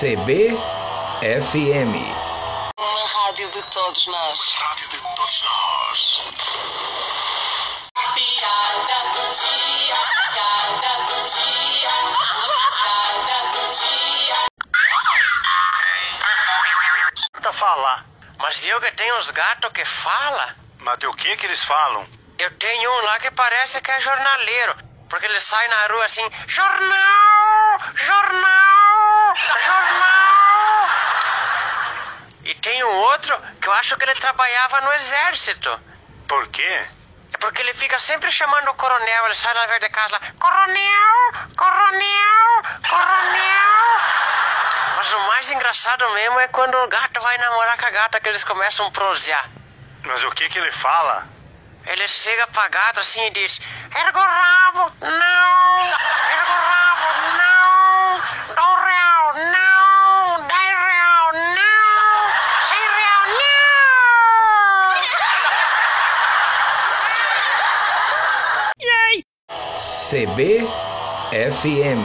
CBFM. Uma rádio de todos nós. Rádio de todos nós. Piada do dia, piada do dia, piada do dia. Tenta falar. Mas eu que tenho uns gatos que fala. Mas de o que que eles falam? Eu tenho um lá que parece que é jornaleiro. Porque ele sai na rua assim, jornal, jornal, jornal. E tem um outro que eu acho que ele trabalhava no exército. Por quê? É porque ele fica sempre chamando o coronel, ele sai na verde de casa lá, coronel, coronel, coronel. Mas o mais engraçado mesmo é quando o gato vai namorar com a gata que eles começam a prosear. Mas o que que ele fala? Ele chega pra gata assim e diz: Erga CBFM.